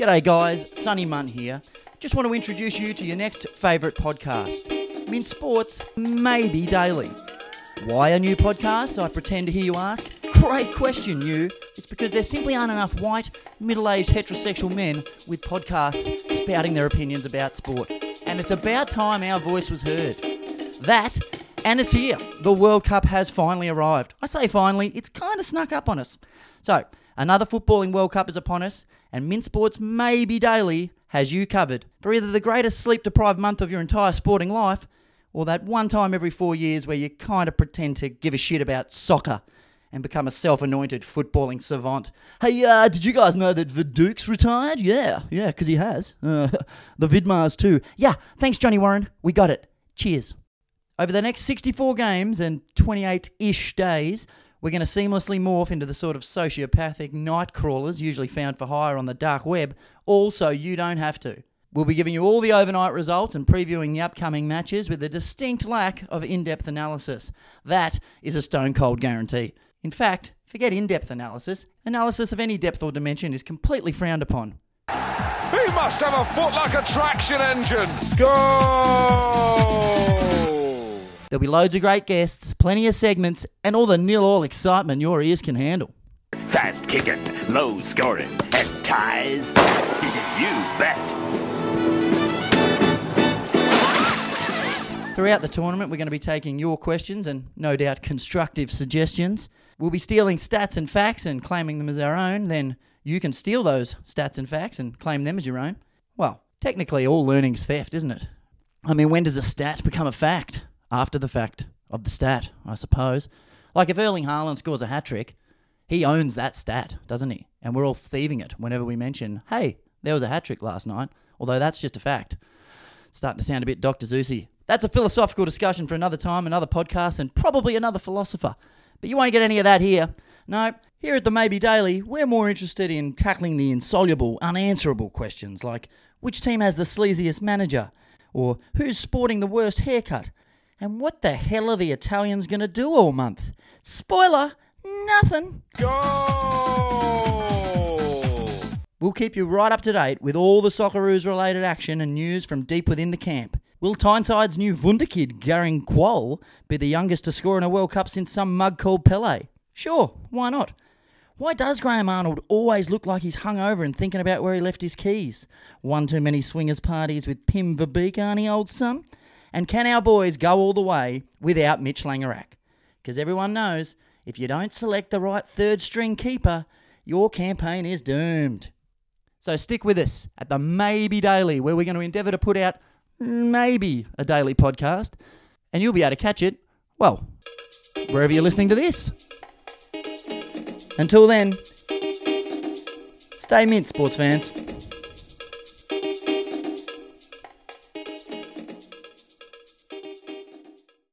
G'day, guys. Sunny Munn here. Just want to introduce you to your next favourite podcast, Mint Sports Maybe Daily. Why a new podcast? I pretend to hear you ask. Great question, you. It's because there simply aren't enough white, middle aged heterosexual men with podcasts spouting their opinions about sport. And it's about time our voice was heard. That, and it's here. The World Cup has finally arrived. I say finally, it's kind of snuck up on us. So, another footballing World Cup is upon us, and Mint Sports Maybe Daily has you covered for either the greatest sleep deprived month of your entire sporting life or that one time every four years where you kind of pretend to give a shit about soccer and become a self anointed footballing savant. Hey, uh, did you guys know that Viduka's retired? Yeah, yeah, because he has. Uh, the Vidmars too. Yeah, thanks, Johnny Warren. We got it. Cheers. Over the next 64 games and 28 ish days, we're going to seamlessly morph into the sort of sociopathic night crawlers usually found for hire on the dark web, all so you don't have to. We'll be giving you all the overnight results and previewing the upcoming matches with a distinct lack of in depth analysis. That is a stone cold guarantee. In fact, forget in depth analysis, analysis of any depth or dimension is completely frowned upon. He must have a foot like a traction engine. Go! There'll be loads of great guests, plenty of segments, and all the nil all excitement your ears can handle. Fast kicking, low scoring, and ties. you bet. Throughout the tournament, we're going to be taking your questions and no doubt constructive suggestions. We'll be stealing stats and facts and claiming them as our own. Then you can steal those stats and facts and claim them as your own. Well, technically, all learning's theft, isn't it? I mean, when does a stat become a fact? After the fact of the stat, I suppose. Like if Erling Haaland scores a hat trick, he owns that stat, doesn't he? And we're all thieving it whenever we mention, hey, there was a hat trick last night, although that's just a fact. Starting to sound a bit Dr. Seussy. That's a philosophical discussion for another time, another podcast, and probably another philosopher. But you won't get any of that here. No, here at the Maybe Daily, we're more interested in tackling the insoluble, unanswerable questions like which team has the sleaziest manager, or who's sporting the worst haircut, and what the hell are the Italians going to do all month? Spoiler, nothing. Go! We'll keep you right up to date with all the Socceroos related action and news from deep within the camp. Will Tyneside's new Wunderkid, Garang Kuol, be the youngest to score in a World Cup since some mug called Pele? Sure, why not? Why does Graham Arnold always look like he's hungover and thinking about where he left his keys? One too many swingers parties with Pim Verbeek, aren't he, old son? And can our boys go all the way without Mitch Langerak? Because everyone knows if you don't select the right third string keeper, your campaign is doomed. So stick with us at the Maybe Daily, where we're going to endeavour to put out maybe a daily podcast, and you'll be able to catch it, well, wherever you're listening to this. Until then, stay mint, sports fans.